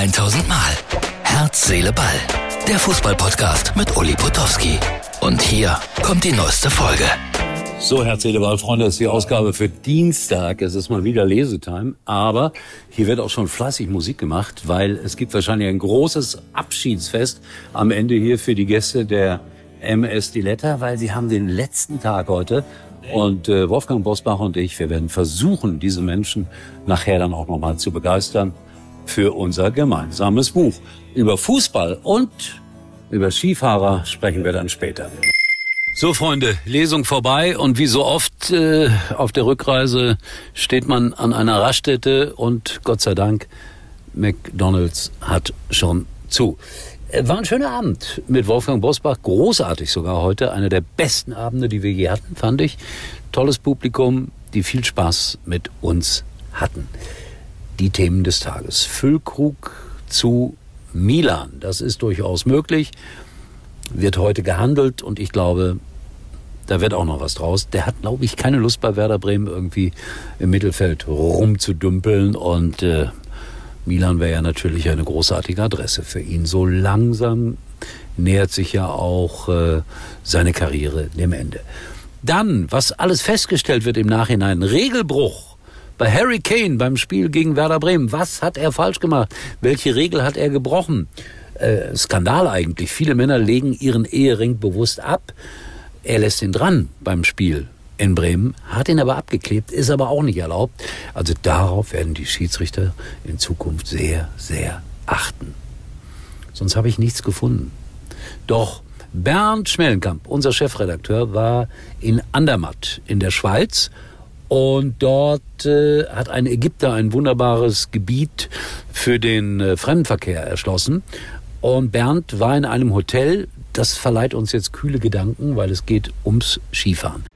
1000 Mal. Herz, Seele, Ball. Der Fußballpodcast mit Uli Potowski. Und hier kommt die neueste Folge. So, Herz, Seele, Ball, Freunde, das ist die Ausgabe für Dienstag. Es ist mal wieder Lesetime. Aber hier wird auch schon fleißig Musik gemacht, weil es gibt wahrscheinlich ein großes Abschiedsfest am Ende hier für die Gäste der MS Diletta, weil sie haben den letzten Tag heute und äh, Wolfgang Bosbach und ich, wir werden versuchen, diese Menschen nachher dann auch nochmal zu begeistern für unser gemeinsames Buch. Über Fußball und über Skifahrer sprechen wir dann später. So, Freunde, Lesung vorbei und wie so oft äh, auf der Rückreise steht man an einer Raststätte und Gott sei Dank, McDonald's hat schon zu. Äh, war ein schöner Abend mit Wolfgang Bosbach, großartig sogar heute, einer der besten Abende, die wir je hatten, fand ich. Tolles Publikum, die viel Spaß mit uns hatten. Die Themen des Tages. Füllkrug zu Milan, das ist durchaus möglich, wird heute gehandelt und ich glaube, da wird auch noch was draus. Der hat, glaube ich, keine Lust bei Werder Bremen irgendwie im Mittelfeld rumzudümpeln und äh, Milan wäre ja natürlich eine großartige Adresse für ihn. So langsam nähert sich ja auch äh, seine Karriere dem Ende. Dann, was alles festgestellt wird im Nachhinein, Regelbruch bei Harry Kane beim Spiel gegen Werder Bremen. Was hat er falsch gemacht? Welche Regel hat er gebrochen? Äh, Skandal eigentlich. Viele Männer legen ihren Ehering bewusst ab. Er lässt ihn dran beim Spiel in Bremen, hat ihn aber abgeklebt, ist aber auch nicht erlaubt. Also darauf werden die Schiedsrichter in Zukunft sehr, sehr achten. Sonst habe ich nichts gefunden. Doch Bernd Schmellenkamp, unser Chefredakteur, war in Andermatt in der Schweiz und dort äh, hat ein Ägypter ein wunderbares Gebiet für den äh, Fremdenverkehr erschlossen. Und Bernd war in einem Hotel, das verleiht uns jetzt kühle Gedanken, weil es geht ums Skifahren.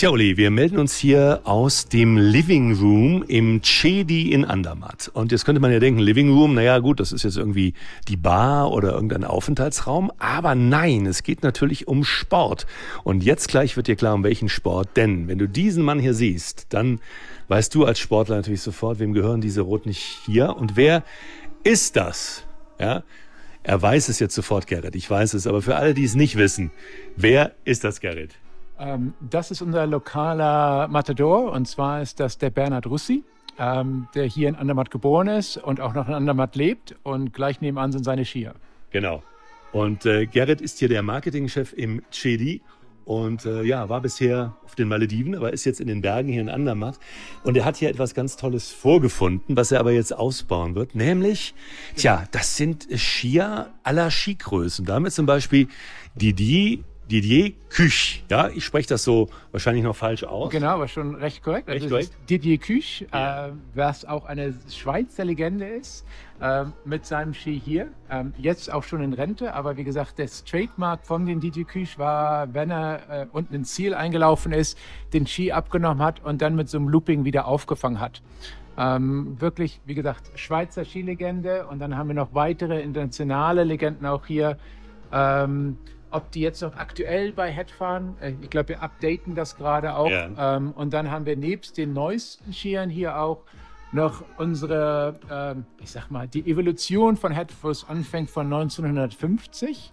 Tja, Uli, wir melden uns hier aus dem Living Room im Chedi in Andermatt. Und jetzt könnte man ja denken, Living Room, naja gut, das ist jetzt irgendwie die Bar oder irgendein Aufenthaltsraum. Aber nein, es geht natürlich um Sport. Und jetzt gleich wird dir klar, um welchen Sport. Denn wenn du diesen Mann hier siehst, dann weißt du als Sportler natürlich sofort, wem gehören diese Roten hier und wer ist das? Ja, er weiß es jetzt sofort, Gerrit. Ich weiß es. Aber für alle, die es nicht wissen, wer ist das, Gerrit? Ähm, das ist unser lokaler Matador und zwar ist das der Bernhard Russi, ähm, der hier in Andermatt geboren ist und auch noch in Andermatt lebt und gleich nebenan sind seine Skier. Genau. Und äh, Gerrit ist hier der Marketingchef im Chedi und äh, ja, war bisher auf den Malediven, aber ist jetzt in den Bergen hier in Andermatt. Und er hat hier etwas ganz Tolles vorgefunden, was er aber jetzt ausbauen wird. Nämlich, tja, das sind Skier aller Skigrößen. Damit zum Beispiel Didier Didier Küch. Ja, ich spreche das so wahrscheinlich noch falsch aus. Genau, aber schon recht korrekt. Recht also korrekt. Didier Küch, Ja. äh, was auch eine Schweizer Legende ist, äh, mit seinem Ski hier. Ähm, jetzt auch schon in Rente, aber wie gesagt, das Trademark von den Didier Küch war, wenn er äh, unten ins Ziel eingelaufen ist, den Ski abgenommen hat und dann mit so einem Looping wieder aufgefangen hat. Ähm, wirklich, wie gesagt, Schweizer Skilegende und dann haben wir noch weitere internationale Legenden auch hier. Ähm, ob die jetzt noch aktuell bei Head fahren, äh, ich glaube, wir updaten das gerade auch. Ja. Ähm, und dann haben wir nebst den neuesten Skiern hier auch noch unsere, ähm, ich sag mal, die Evolution von Headfuss anfängt von 1950,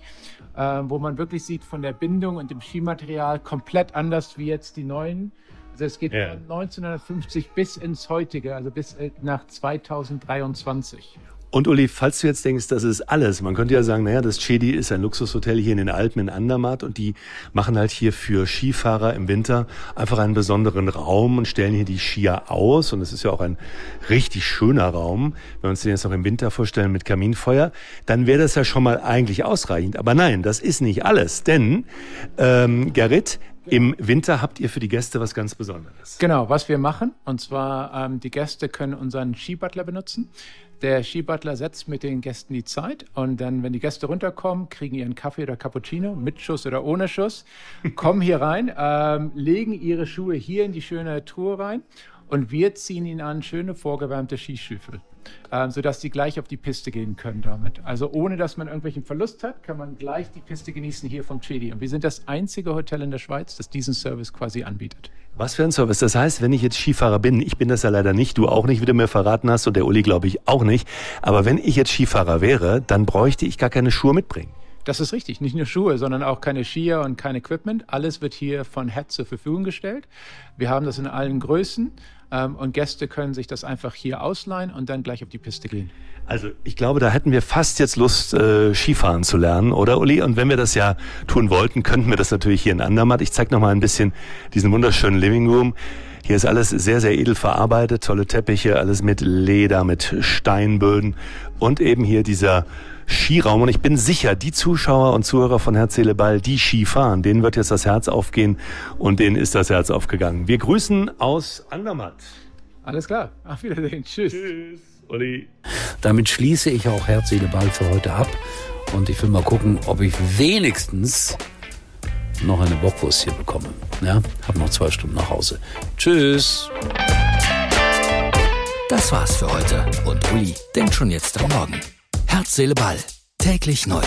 äh, wo man wirklich sieht von der Bindung und dem Skimaterial komplett anders wie jetzt die neuen. Also es geht Ja. von 1950 bis ins heutige, also bis äh, nach 2023. Und Uli, falls du jetzt denkst, das ist alles, man könnte ja sagen, naja, das Chedi ist ein Luxushotel hier in den Alpen in Andermatt und die machen halt hier für Skifahrer im Winter einfach einen besonderen Raum und stellen hier die Skier aus und es ist ja auch ein richtig schöner Raum. Wenn wir uns den jetzt noch im Winter vorstellen mit Kaminfeuer, dann wäre das ja schon mal eigentlich ausreichend. Aber nein, das ist nicht alles, denn ähm, Gerrit, im Winter habt ihr für die Gäste was ganz Besonderes. Genau, was wir machen, und zwar ähm, die Gäste können unseren Skibutler benutzen. Der Skibutler setzt mit den Gästen die Zeit und dann, wenn die Gäste runterkommen, kriegen ihren Kaffee oder Cappuccino mit Schuss oder ohne Schuss, kommen hier rein, ähm, legen ihre Schuhe hier in die schöne Truhe rein und wir ziehen ihnen an schöne vorgewärmte Skistiefel, äh, sodass sie gleich auf die Piste gehen können damit. Also ohne, dass man irgendwelchen Verlust hat, kann man gleich die Piste genießen hier vom Chedi. Und wir sind das einzige Hotel in der Schweiz, das diesen Service quasi anbietet. Was für ein Service. Das heißt, wenn ich jetzt Skifahrer bin, ich bin das ja leider nicht, du auch nicht, wie du mir verraten hast und der Uli glaube ich auch nicht, aber wenn ich jetzt Skifahrer wäre, dann bräuchte ich gar keine Schuhe mitbringen. Das ist richtig. Nicht nur Schuhe, sondern auch keine Skier und kein Equipment. Alles wird hier von Head zur Verfügung gestellt. Wir haben das in allen Größen ähm, und Gäste können sich das einfach hier ausleihen und dann gleich auf die Piste gehen. Also ich glaube, da hätten wir fast jetzt Lust, äh, Skifahren zu lernen, oder Uli? Und wenn wir das ja tun wollten, könnten wir das natürlich hier in Andermatt. Ich zeige mal ein bisschen diesen wunderschönen Living Room. Hier ist alles sehr, sehr edel verarbeitet, tolle Teppiche, alles mit Leder, mit Steinböden und eben hier dieser Skiraum. Und ich bin sicher, die Zuschauer und Zuhörer von Herz, Seele, Ball, die Ski fahren, denen wird jetzt das Herz aufgehen und denen ist das Herz aufgegangen. Wir grüßen aus Andermatt. Alles klar. Auf Wiedersehen. Tschüss. Tschüss, Uli. Damit schließe ich auch Herz, Seele, Ball für heute ab. Und ich will mal gucken, ob ich wenigstens noch eine Bockwurst hier bekomme. Ja, hab noch zwei Stunden nach Hause. Tschüss. Das war's für heute und Uli denkt schon jetzt am Morgen. Herz, Ball. Täglich neu.